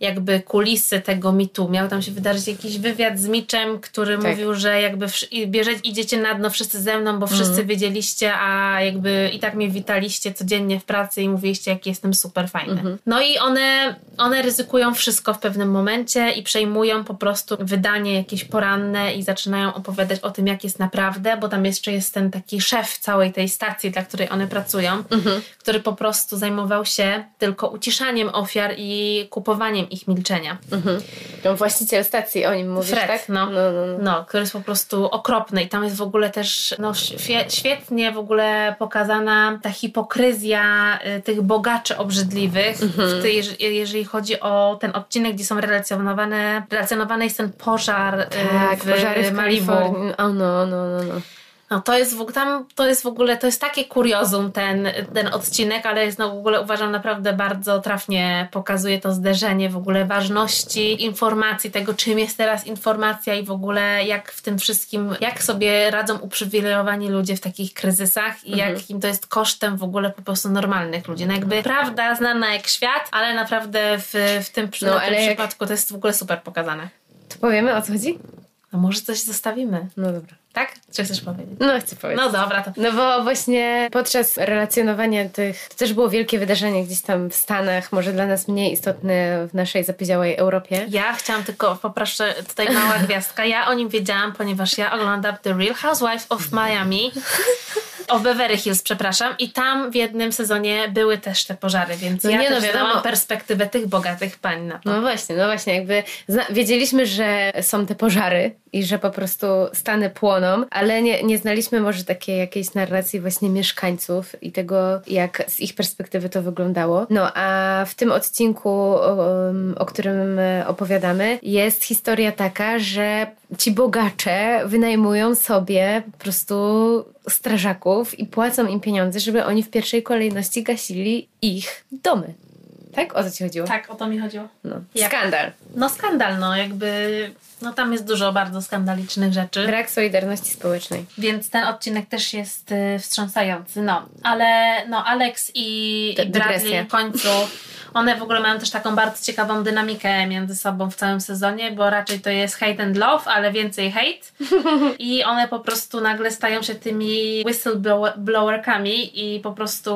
jakby kulisy tego mitu. Miał tam się wydarzyć jakiś wywiad z Mitchem, który Tak. mówił, że jakby bierze, idziecie na dno wszyscy ze mną, bo wszyscy wiedzieliście, a jakby i tak mnie witaliście codziennie w pracy i mówiliście, jaki jestem super fajny. No i one, one ryzykują wszystko w pewnym momencie i przejmują po prostu wydanie jakieś poranne i zaczynają opowiadać o tym, jak jest naprawdę, bo tam jeszcze jest ten taki szef całej tej stacji, dla której one pracują, który po prostu zajmował się tylko uciszaniem ofiar i kupowaniem ich milczenia. No, właściciel stacji, o nim mówisz, Fred, tak? no. no, no, no. No, który jest po prostu okropny i tam jest w ogóle też no, świe- świetnie w ogóle pokazana ta hipokryzja y, tych bogaczy obrzydliwych, w tej, jeż- jeżeli chodzi o ten odcinek, gdzie są relacjonowane, relacjonowany jest ten pożar y, Tak, w, pożary w Malibu. Kalifornii. O, no, no, no, no. No to jest w ogóle, tam to jest w ogóle, to jest takie kuriozum ten, ten odcinek, ale jest no w ogóle uważam naprawdę bardzo trafnie pokazuje to zderzenie w ogóle ważności informacji, tego czym jest teraz informacja i w ogóle jak w tym wszystkim, jak sobie radzą uprzywilejowani ludzie w takich kryzysach i jakim to jest kosztem w ogóle po prostu normalnych ludzi. No jakby prawda znana jak świat, ale naprawdę w, w tym, No, na tym jak- przypadku to jest w ogóle super pokazane. To powiemy, o co chodzi? No może coś zostawimy, No dobra. Tak? Czy chcesz powiedzieć? No, chcę powiedzieć. No dobra, to No bo właśnie podczas relacjonowania tych, to też było wielkie wydarzenie gdzieś tam w Stanach, może dla nas mniej istotne w naszej zapiedziałej Europie. Ja chciałam tylko, poproszę, tutaj mała gwiazdka. Ja o nim wiedziałam, ponieważ ja oglądam The Real Housewives of Miami. O Beverly Hills, przepraszam. I tam w jednym sezonie były też te pożary, więc No ja nie, no też wiadomo. perspektywę tych bogatych pań na to. No właśnie, no właśnie, jakby wiedzieliśmy, że są te pożary i że po prostu Stany płoną, ale nie, nie znaliśmy może takiej jakiejś narracji właśnie mieszkańców i tego, jak z ich perspektywy to wyglądało. No a w tym odcinku, o, o którym e, opowiadamy, jest historia taka, że ci bogacze wynajmują sobie po prostu strażaków i płacą im pieniądze, żeby oni w pierwszej kolejności gasili ich domy. Tak? O co ci chodziło? Tak, o to mi chodziło. No. Jak? Skandal. No skandal, no jakby, no tam jest dużo bardzo skandalicznych rzeczy. Brak solidarności społecznej. Więc ten odcinek też jest y, wstrząsający, no. Ale no Alex i, i Bradley w końcu, one w ogóle mają też taką bardzo ciekawą dynamikę między sobą w całym sezonie, bo raczej to jest hate and love, ale więcej hate. I one po prostu nagle stają się tymi whistleblowerkami i po prostu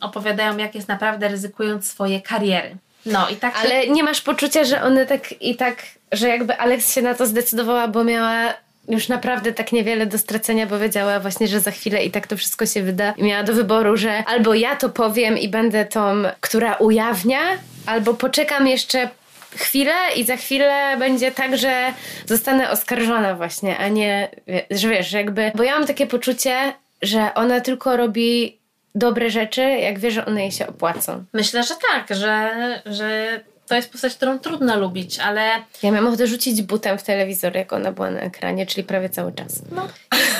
opowiadają, jak jest naprawdę ryzykując swoje kariery. No i tak Ale nie masz poczucia, że one tak i tak, że jakby Alex się na to zdecydowała, bo miała już naprawdę tak niewiele do stracenia, bo wiedziała właśnie, że za chwilę i tak to wszystko się wyda. I miała do wyboru, że albo ja to powiem i będę tą, która ujawnia, albo poczekam jeszcze chwilę i za chwilę będzie tak, że zostanę oskarżona właśnie, a nie, że wiesz, jakby, bo ja mam takie poczucie, że ona tylko robi dobre rzeczy, jak wie, że one jej się opłacą. Myślę, że tak, że, że to jest postać, którą trudno lubić, ale Ja miałam ochotę rzucić butem w telewizor, jak ona była na ekranie, czyli prawie cały czas. no,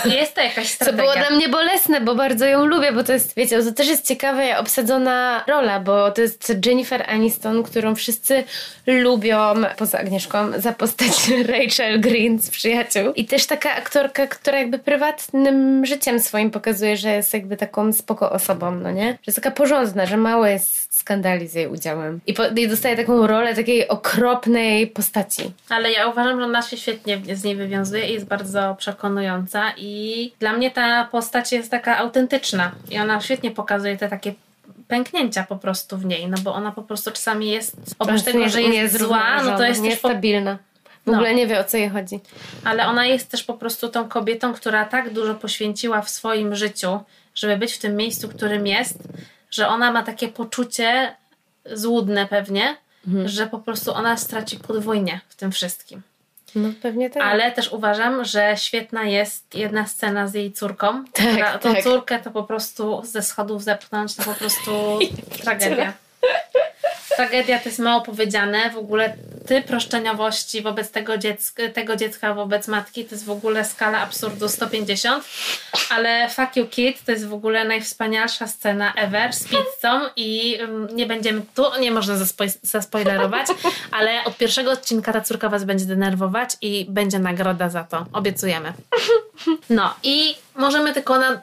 jest to jakaś Co strategia. było dla mnie bolesne, bo bardzo ją lubię, bo to jest, wiecie, to też jest ciekawa, obsadzona rola, bo to jest Jennifer Aniston, którą wszyscy lubią, poza Agnieszką, za postać Rachel Green z Przyjaciół. I też taka aktorka, która jakby prywatnym życiem swoim pokazuje, że jest jakby taką spoko osobą, no nie? Że jest taka porządna, że mało jest skandali z jej udziałem. I, po, i dostaje taką rolę takiej okropnej postaci. Ale ja uważam, że ona się świetnie z niej wywiązuje i jest bardzo przekonująca i dla mnie ta postać jest taka autentyczna i ona świetnie pokazuje te takie pęknięcia po prostu w niej, no bo ona po prostu czasami jest, oprócz tego, że jest zła, no to jest niestabilna. W No. ogóle nie wie, o co jej chodzi. ale ona jest też po prostu tą kobietą, która tak dużo poświęciła w swoim życiu, żeby być w tym miejscu, którym jest, że ona ma takie poczucie złudne pewnie, że po prostu ona straci podwójnie w tym wszystkim. No pewnie tak. Ale też uważam, że świetna jest jedna scena z jej córką. Tak, która, tą tak. córkę to po prostu ze schodów zepchnąć, to po prostu tragedia. Tragedia to jest mało powiedziane. W ogóle typ roszczeniowości wobec tego dziecka, tego dziecka wobec matki to jest w ogóle skala absurdu 150. Ale Fuck You Kid to jest w ogóle najwspanialsza scena ever z pizzą i ym, nie będziemy tu, nie można zaspoj- zaspoilerować, ale od pierwszego odcinka ta córka was będzie denerwować i będzie nagroda za to. Obiecujemy. No i możemy tylko na,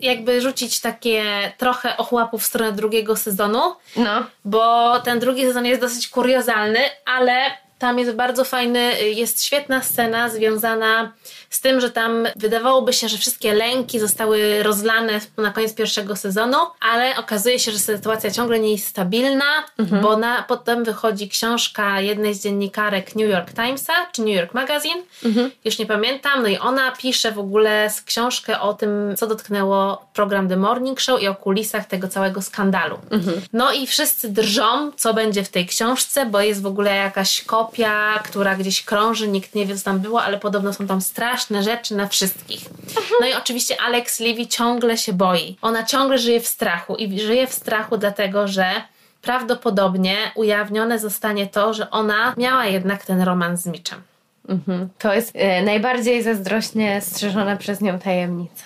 jakby rzucić takie trochę ochłapów w stronę drugiego sezonu, No. bo ten drugi sezon jest dosyć kuriozalny, ale tam jest bardzo fajny, jest świetna scena związana z tym, że tam wydawałoby się, że wszystkie lęki zostały rozlane na koniec pierwszego sezonu, ale okazuje się, że sytuacja ciągle nie jest stabilna, bo na, potem wychodzi książka jednej z dziennikarek New York Timesa, czy New York Magazine, już nie pamiętam, no i ona pisze w ogóle z książkę o tym, co dotknęło program The Morning Show i o kulisach tego całego skandalu. No i wszyscy drżą, co będzie w tej książce, bo jest w ogóle jakaś kopia, która gdzieś krąży, nikt nie wie, co tam było, ale podobno są tam straszne rzeczy na wszystkich. No i oczywiście Alex Levy ciągle się boi. Ona ciągle żyje w strachu i żyje w strachu dlatego, że prawdopodobnie ujawnione zostanie to, że ona miała jednak ten romans z Mitchem. Mhm. To jest e, najbardziej zazdrośnie strzeżona przez nią tajemnica.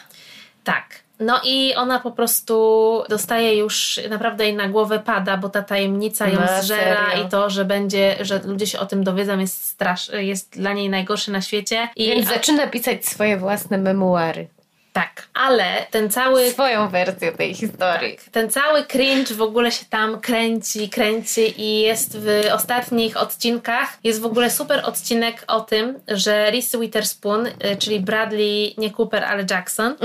Tak. No i ona po prostu dostaje już naprawdę jej na głowę pada, bo ta tajemnica ją zżera serio? i to, że będzie, że ludzie się o tym dowiedzą jest strasz, jest dla niej najgorsze na świecie. I Więc zaczyna pisać swoje własne memuary. Tak, ale ten cały Swoją wersję tej historii. Tak. Ten cały cringe w ogóle się tam kręci, kręci i jest w ostatnich odcinkach. Jest w ogóle super odcinek o tym, że Reese Witherspoon, y, czyli Bradley, nie Cooper, ale Jackson,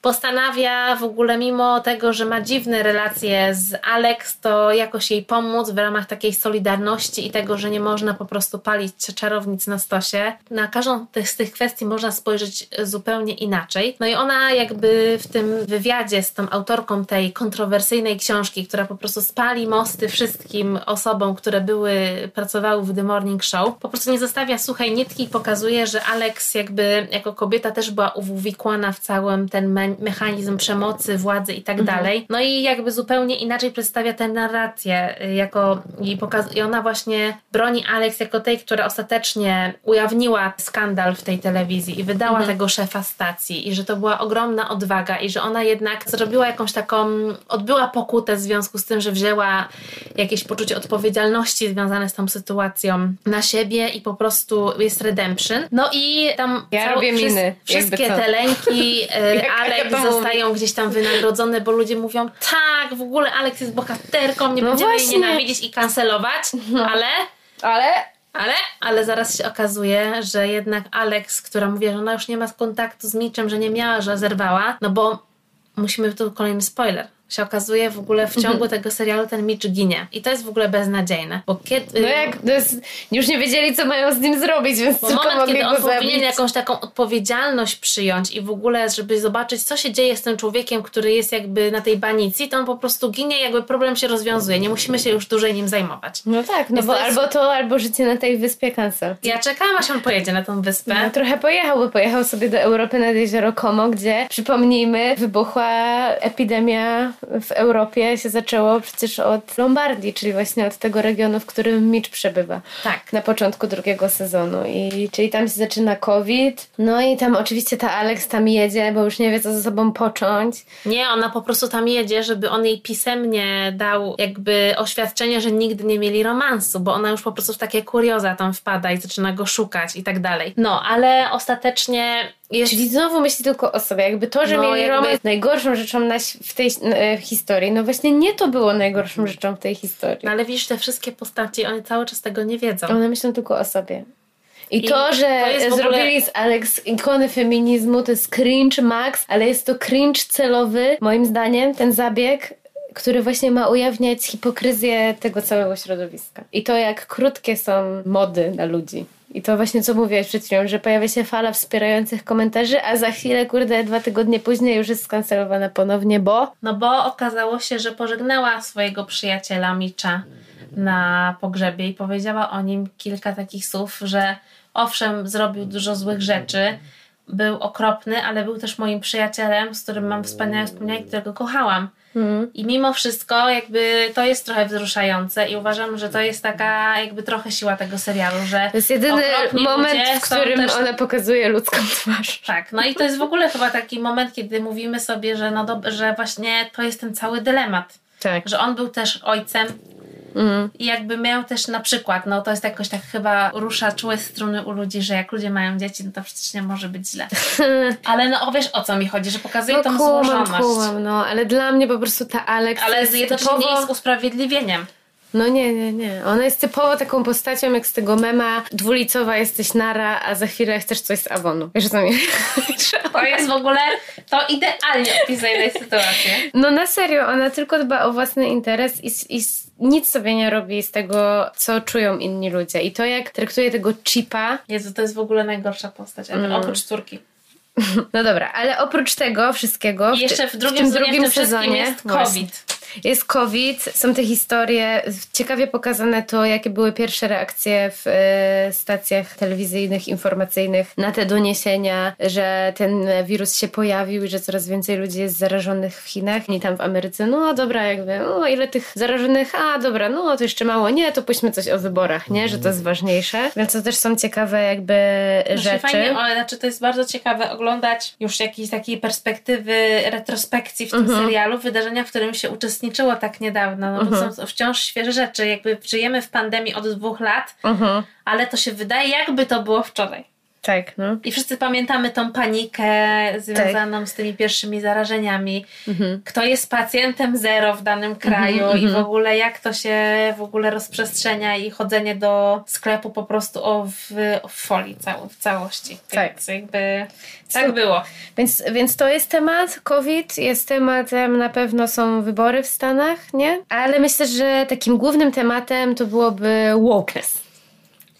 postanawia w ogóle mimo tego, że ma dziwne relacje z Alex, to jakoś jej pomóc w ramach takiej solidarności i tego, że nie można po prostu palić czarownic na stosie. Na każdą z tych kwestii można spojrzeć zupełnie inaczej. No i ona jakby w tym wywiadzie z tą autorką tej kontrowersyjnej książki, która po prostu spali mosty wszystkim osobom, które były, pracowały w The Morning Show, po prostu nie zostawia suchej nitki i pokazuje, że Alex jakby jako kobieta też była uwikłana w całym ten me- mechanizm przemocy, władzy i tak dalej. No i jakby zupełnie inaczej przedstawia tę narrację y, jako i, i ona właśnie broni Alex jako tej, która ostatecznie ujawniła skandal w tej telewizji i wydała tego szefa stacji i że to była ogromna odwaga i że ona jednak zrobiła jakąś taką, odbyła pokutę w związku z tym, że wzięła jakieś poczucie odpowiedzialności związane z tą sytuacją na siebie i po prostu jest redemption. No i tam Ja robię miny, wszystkie te lęki Alex mówi. zostają gdzieś tam wynagrodzone, bo ludzie mówią tak, w ogóle Alex jest bohaterką, nie No będziemy jej właśnie. No. nienawidzić i kancelować, ale Ale ale, ale zaraz się okazuje, że jednak Alex, która mówi, że ona już nie ma kontaktu z niczym, że nie miała, że zerwała, no bo musimy tu kolejny spoiler. Się okazuje w ogóle w ciągu Mhm. tego serialu ten Mitch ginie. I to jest w ogóle beznadziejne. Bo kiedy. no jak jest, już nie wiedzieli, co mają z nim zrobić, więc Bo tylko moment, kiedy on powinien zabić. jakąś taką odpowiedzialność przyjąć i w ogóle, żeby zobaczyć, co się dzieje z tym człowiekiem, który jest jakby na tej banicji, to on po prostu ginie, jakby problem się rozwiązuje. Nie musimy się już dłużej nim zajmować. No tak, no Więc bo to jest- albo to, albo życie na tej wyspie cancel. Ja czekałam, aż on pojedzie na tą wyspę. No, trochę pojechał, bo pojechał sobie do Europy nad jezioro Como, gdzie przypomnijmy, wybuchła epidemia w Europie, się zaczęło przecież od Lombardii, czyli właśnie od tego regionu, w którym Mitch przebywa. Tak. Na początku drugiego sezonu. I czyli tam się zaczyna COVID. No i tam oczywiście ta Alex tam jedzie, bo już nie wie, co ze sobą począć. Nie, ona po prostu tam jedzie, żeby on jej pisemnie dał jakby oświadczenie, że nigdy nie mieli romansu, bo ona już po prostu w takie kurioza tam wpada i zaczyna go szukać i tak dalej. No, ale ostatecznie Czyli znowu myśli tylko o sobie. Jakby to, że No, mieli jakby- romans najgorszą rzeczą na, w tej e, historii, no właśnie nie to było najgorszą rzeczą w tej historii. No, ale widzisz, te wszystkie postaci, one cały czas tego nie wiedzą. One myślą tylko o sobie. I, I to, że to w ogóle- zrobili z Alex ikony feminizmu, to jest cringe max, ale jest to cringe celowy, moim zdaniem, ten zabieg, który właśnie ma ujawniać hipokryzję tego całego środowiska. I to, jak krótkie są mody na ludzi. I to właśnie co mówiłaś przed chwilą, że pojawia się fala wspierających komentarzy, a za chwilę, kurde, dwa tygodnie później już jest skancelowana ponownie, bo No bo okazało się, że pożegnała swojego przyjaciela Micza na pogrzebie i powiedziała o nim kilka takich słów, że owszem, zrobił dużo złych rzeczy, był okropny, ale był też moim przyjacielem, z którym mam wspaniałe wspomnienia, i którego kochałam. I mimo wszystko jakby to jest trochę wzruszające i uważam, że to jest taka jakby trochę siła tego serialu, że to jest jedyny moment, w którym też ona pokazuje ludzką twarz. tak, no i to jest w ogóle chyba taki moment, kiedy mówimy sobie, że, no dob- że właśnie to jest ten cały dylemat. Tak. Że on był też ojcem i jakby miał też na przykład, no to jest jakoś tak chyba rusza czułe struny u ludzi, że jak ludzie mają dzieci, no to przecież nie może być źle. Ale no o, wiesz o co mi chodzi, że pokazuje No tą kumam, złożoność. kumam, no, ale dla mnie po prostu ta Alex Ale jest jednocześnie nie typowo... jest usprawiedliwieniem. No nie, nie, nie. Ona jest typowo taką postacią jak z tego mema dwulicowa jesteś nara, a za chwilę chcesz coś z Avonu. Wiesz co mi? To jest w ogóle, to idealnie opisuje tej sytuację. No na serio, ona tylko dba o własny interes i, i nic sobie nie robi z tego, co czują inni ludzie. I to jak traktuje tego chipa, Jezu, to jest w ogóle najgorsza postać, ale oprócz córki. no dobra, ale oprócz tego wszystkiego I jeszcze w drugim drugim w tym wszystkim sezonie jest właśnie. Jest COVID, są te historie, ciekawie pokazane to, jakie były pierwsze reakcje w e, stacjach telewizyjnych, informacyjnych na te doniesienia, że ten wirus się pojawił i że coraz więcej ludzi jest zarażonych w Chinach i tam w Ameryce. No dobra, jakby, no ile tych zarażonych, a dobra, no to jeszcze mało, nie, to puśćmy coś o wyborach, nie, że to jest ważniejsze. Więc to też są ciekawe jakby Znaczy, rzeczy. Fajnie, o, znaczy to jest bardzo ciekawe oglądać już jakiejś takiej perspektywy retrospekcji w tym Mhm. serialu, wydarzenia, w którym się uczestniczyło tak niedawno, no bo Mhm. są wciąż świeże rzeczy, jakby żyjemy w pandemii od dwóch lat, Mhm. ale to się wydaje jakby to było wczoraj. Tak, no. I wszyscy pamiętamy tą panikę związaną z tymi pierwszymi zarażeniami. Kto jest pacjentem zero w danym kraju i w ogóle jak to się w ogóle rozprzestrzenia i chodzenie do sklepu po prostu o w, o folii cał, w całości. Tak. Więc jakby tak było. Więc, więc to jest temat COVID, jest tematem, na pewno są wybory w Stanach, nie? Ale myślę, że takim głównym tematem to byłoby wokeness.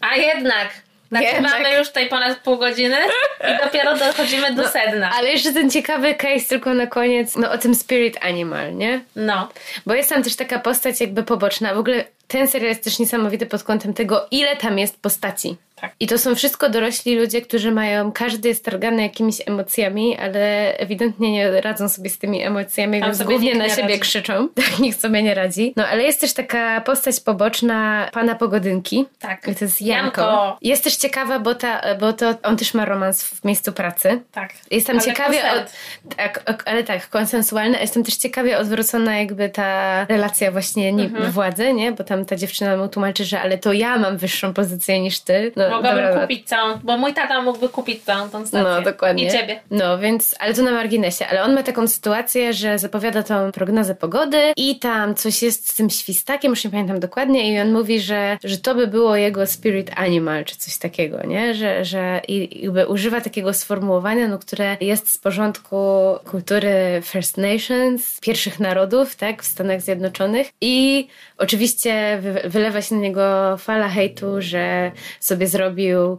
A jednak nagrywamy już tutaj ponad pół godziny i dopiero dochodzimy do sedna. Ale jeszcze ten ciekawy case tylko na koniec, no o tym spirit animal, nie? No. Bo jest tam też taka postać jakby poboczna. W ogóle ten serial jest też niesamowity pod kątem tego, ile tam jest postaci. Tak. I to są wszystko dorośli ludzie, którzy mają, każdy jest targany jakimiś emocjami, ale ewidentnie nie radzą sobie z tymi emocjami, Tam więc głównie na siebie radzi. krzyczą. Tak, nikt sobie nie radzi. No ale jest też taka postać poboczna pana Pogodynki. Tak. I to jest Janko. Janko. Jest też ciekawa, bo, ta, bo to on też ma romans w miejscu pracy. Tak. Jestem Ale ciekawie, konsent. tak, ale tak, konsensualne. Jestem też ciekawie odwrócona jakby ta relacja właśnie nie, Mhm. władzy, nie? Bo tam ta dziewczyna mu tłumaczy, że ale to ja mam wyższą pozycję niż ty. No, Mogłabym kupić całą, bo mój tata mógłby kupić całą tą stację. No, dokładnie. I ciebie. No, więc, ale to na marginesie. Ale on ma taką sytuację, że zapowiada tą prognozę pogody i tam coś jest z tym świstakiem, już nie pamiętam dokładnie, i on mówi, że, że to by było jego spirit animal, czy coś takiego, nie? Że, że i jakby używa takiego sformułowania, no, które jest z porządku kultury First Nations, pierwszych narodów, tak, w Stanach Zjednoczonych i oczywiście wy, wylewa się na niego fala hejtu, że sobie zrobił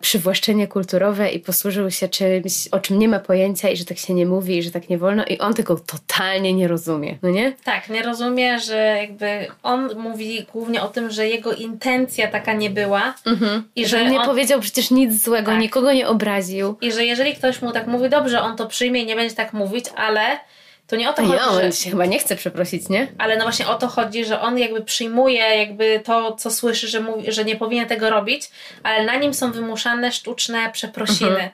przywłaszczenie kulturowe i posłużył się czymś, o czym nie ma pojęcia i że tak się nie mówi i że tak nie wolno i on tego totalnie nie rozumie, no nie? Tak, nie rozumie, że jakby on mówi głównie o tym, że jego intencja taka nie była i Że że on nie on, powiedział przecież nic złego, Tak. nikogo nie obraził. i że jeżeli ktoś mu tak mówi, dobrze, on to przyjmie i nie będzie tak mówić, ale to nie o to chodzi, on że, się chyba nie chce przeprosić, nie? ale no właśnie o to chodzi, że on jakby przyjmuje jakby to, co słyszy, że, mówi, że nie powinien tego robić, ale na nim są wymuszane sztuczne przeprosiny.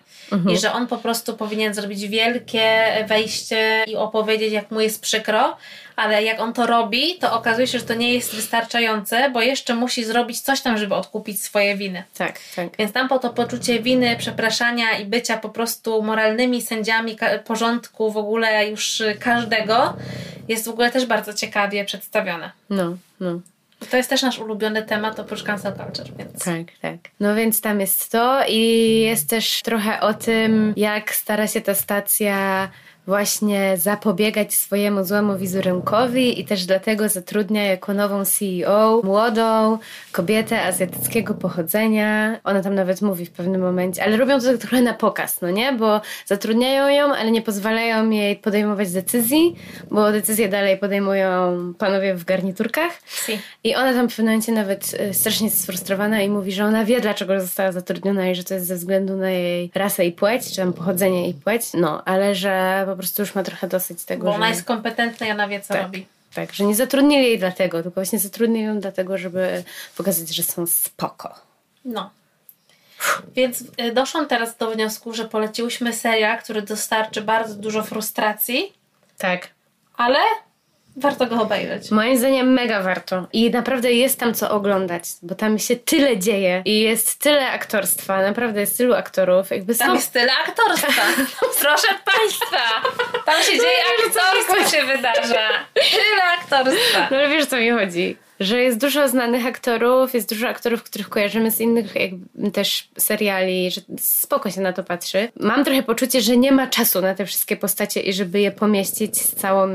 I że on po prostu powinien zrobić wielkie wejście i opowiedzieć, jak mu jest przykro, ale jak on to robi, to okazuje się, że to nie jest wystarczające, bo jeszcze musi zrobić coś tam, żeby odkupić swoje winy. Tak, tak. Więc tam po to poczucie winy, przepraszania i bycia po prostu moralnymi sędziami porządku w ogóle już każdego jest w ogóle też bardzo ciekawie przedstawione. No, no. To jest też nasz ulubiony temat oprócz cancel culture, więc Tak, tak. No więc tam jest to i jest też trochę o tym, jak stara się ta stacja właśnie zapobiegać swojemu złemu wizerunkowi i też dlatego zatrudnia jako nową CEO młodą kobietę azjatyckiego pochodzenia. Ona tam nawet mówi w pewnym momencie, ale robią to tak trochę na pokaz, no nie? Bo zatrudniają ją, ale nie pozwalają jej podejmować decyzji, bo decyzje dalej podejmują panowie w garniturkach. Si. I ona tam w pewnym momencie nawet y, strasznie jest sfrustrowana i mówi, że ona wie, dlaczego została zatrudniona i że to jest ze względu na jej rasę i płeć, czy tam pochodzenie i płeć, no, ale że po prostu już ma trochę dosyć tego, bo że... ona jest kompetentna i ona wie, co tak, robi. tak, że nie zatrudnili jej dlatego, tylko właśnie zatrudnili ją dlatego, żeby pokazać, że są spoko. No. Więc y, doszłam teraz do wniosku, że poleciłyśmy serial, który dostarczy bardzo dużo frustracji, Tak. ale warto go obejrzeć. Moim zdaniem mega warto. I naprawdę jest tam co oglądać, bo tam się tyle dzieje i jest tyle aktorstwa, naprawdę jest tylu aktorów. Jakby Tam są- jest tyle aktorstwa. Proszę Państwa, tam się dzieje aktorstwo się wydarza. Tyle aktorstwa. No ale wiesz, o co mi chodzi. Że jest dużo znanych aktorów, jest dużo aktorów, których kojarzymy z innych jakby, też seriali, że spoko się na to patrzy. Mam trochę poczucie, że nie ma czasu na te wszystkie postacie i żeby je pomieścić z całą,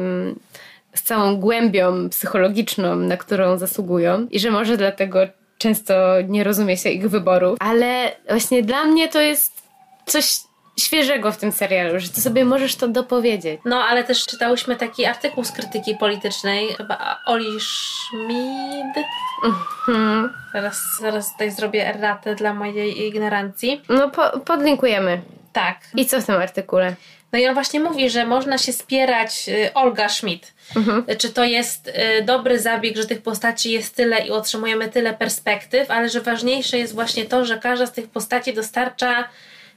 z całą głębią psychologiczną, na którą zasługują. I że może dlatego często nie rozumie się ich wyborów. Ale właśnie dla mnie to jest coś świeżego w tym serialu, że ty sobie możesz to dopowiedzieć. No, ale też czytałyśmy taki artykuł z krytyki politycznej, chyba Oli Schmid. Hmm. Zaraz, zaraz tutaj zrobię erratę dla mojej ignorancji. No po, podlinkujemy. Tak. I co w tym artykule? No i on właśnie mówi, że można się spierać y, Olga Schmidt. Czy to jest y, dobry zabieg, że tych postaci jest tyle i otrzymujemy tyle perspektyw, ale że ważniejsze jest właśnie to, że każda z tych postaci dostarcza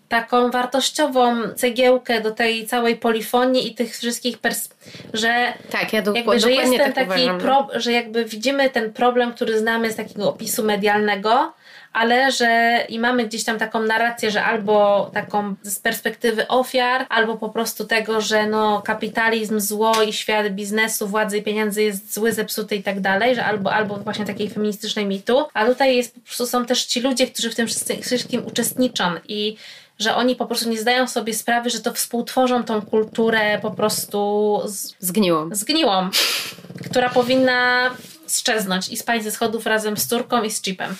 taką wartościową cegiełkę do tej całej polifonii i tych wszystkich pers- że Tak, ja do, jakby, że jest ten tak taki uważam. pro, że jakby widzimy ten problem, który znamy z takiego opisu medialnego, ale że i mamy gdzieś tam taką narrację, że albo taką z perspektywy ofiar, albo po prostu tego, że no kapitalizm, zło i świat biznesu, władzy i pieniędzy jest zły, zepsuty i tak dalej, że albo, albo właśnie takiej feministycznej mitu, a tutaj jest po prostu są też ci ludzie, którzy w tym wszystkim uczestniczą i że oni po prostu nie zdają sobie sprawy, że to współtworzą tą kulturę po prostu z, Zgniło. zgniłą, która powinna szczeznąć i spać ze schodów razem z córką i z chipem.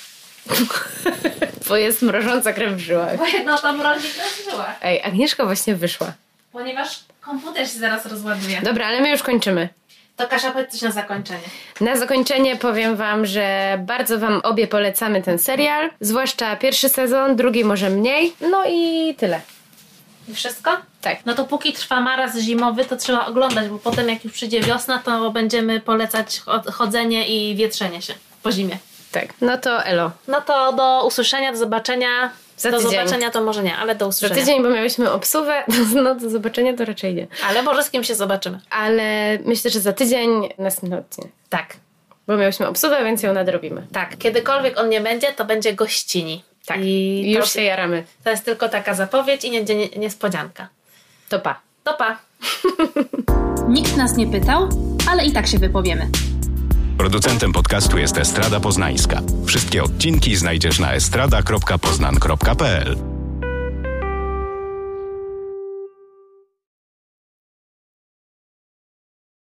Bo jest mrożąca krew w żyłach. Bo jedno tam rodzi żyła. Ej, Agnieszka właśnie wyszła. Ponieważ komputer się zaraz rozładuje. Dobra, ale my już kończymy. To Kasia, powiedz coś na zakończenie. Na zakończenie powiem Wam, że bardzo Wam obie polecamy ten serial, zwłaszcza pierwszy sezon, drugi może mniej, no i tyle. I wszystko? Tak. No to póki trwa maraz zimowy, to trzeba oglądać, bo potem jak już przyjdzie wiosna, to będziemy polecać cho- chodzenie i wietrzenie się po zimie. Tak. No to elo. No to do usłyszenia, do zobaczenia. Za do tydzień. zobaczenia to może nie, ale do Za usłyszenia. tydzień, bo miałyśmy obsuwę, no do zobaczenia to raczej nie. Ale może z kim się zobaczymy. Ale myślę, że za tydzień następny odcinek. Tak, Bo miałyśmy obsuwę, więc ją nadrobimy. tak. Kiedykolwiek on nie będzie, to będzie gościni. Tak. I I już to, się jaramy. to jest tylko taka zapowiedź i nie, nie, niespodzianka. To pa. To pa. Nikt nas nie pytał, ale i tak się wypowiemy. Producentem podcastu jest Estrada Poznańska. Wszystkie odcinki znajdziesz na estrada.poznan.pl.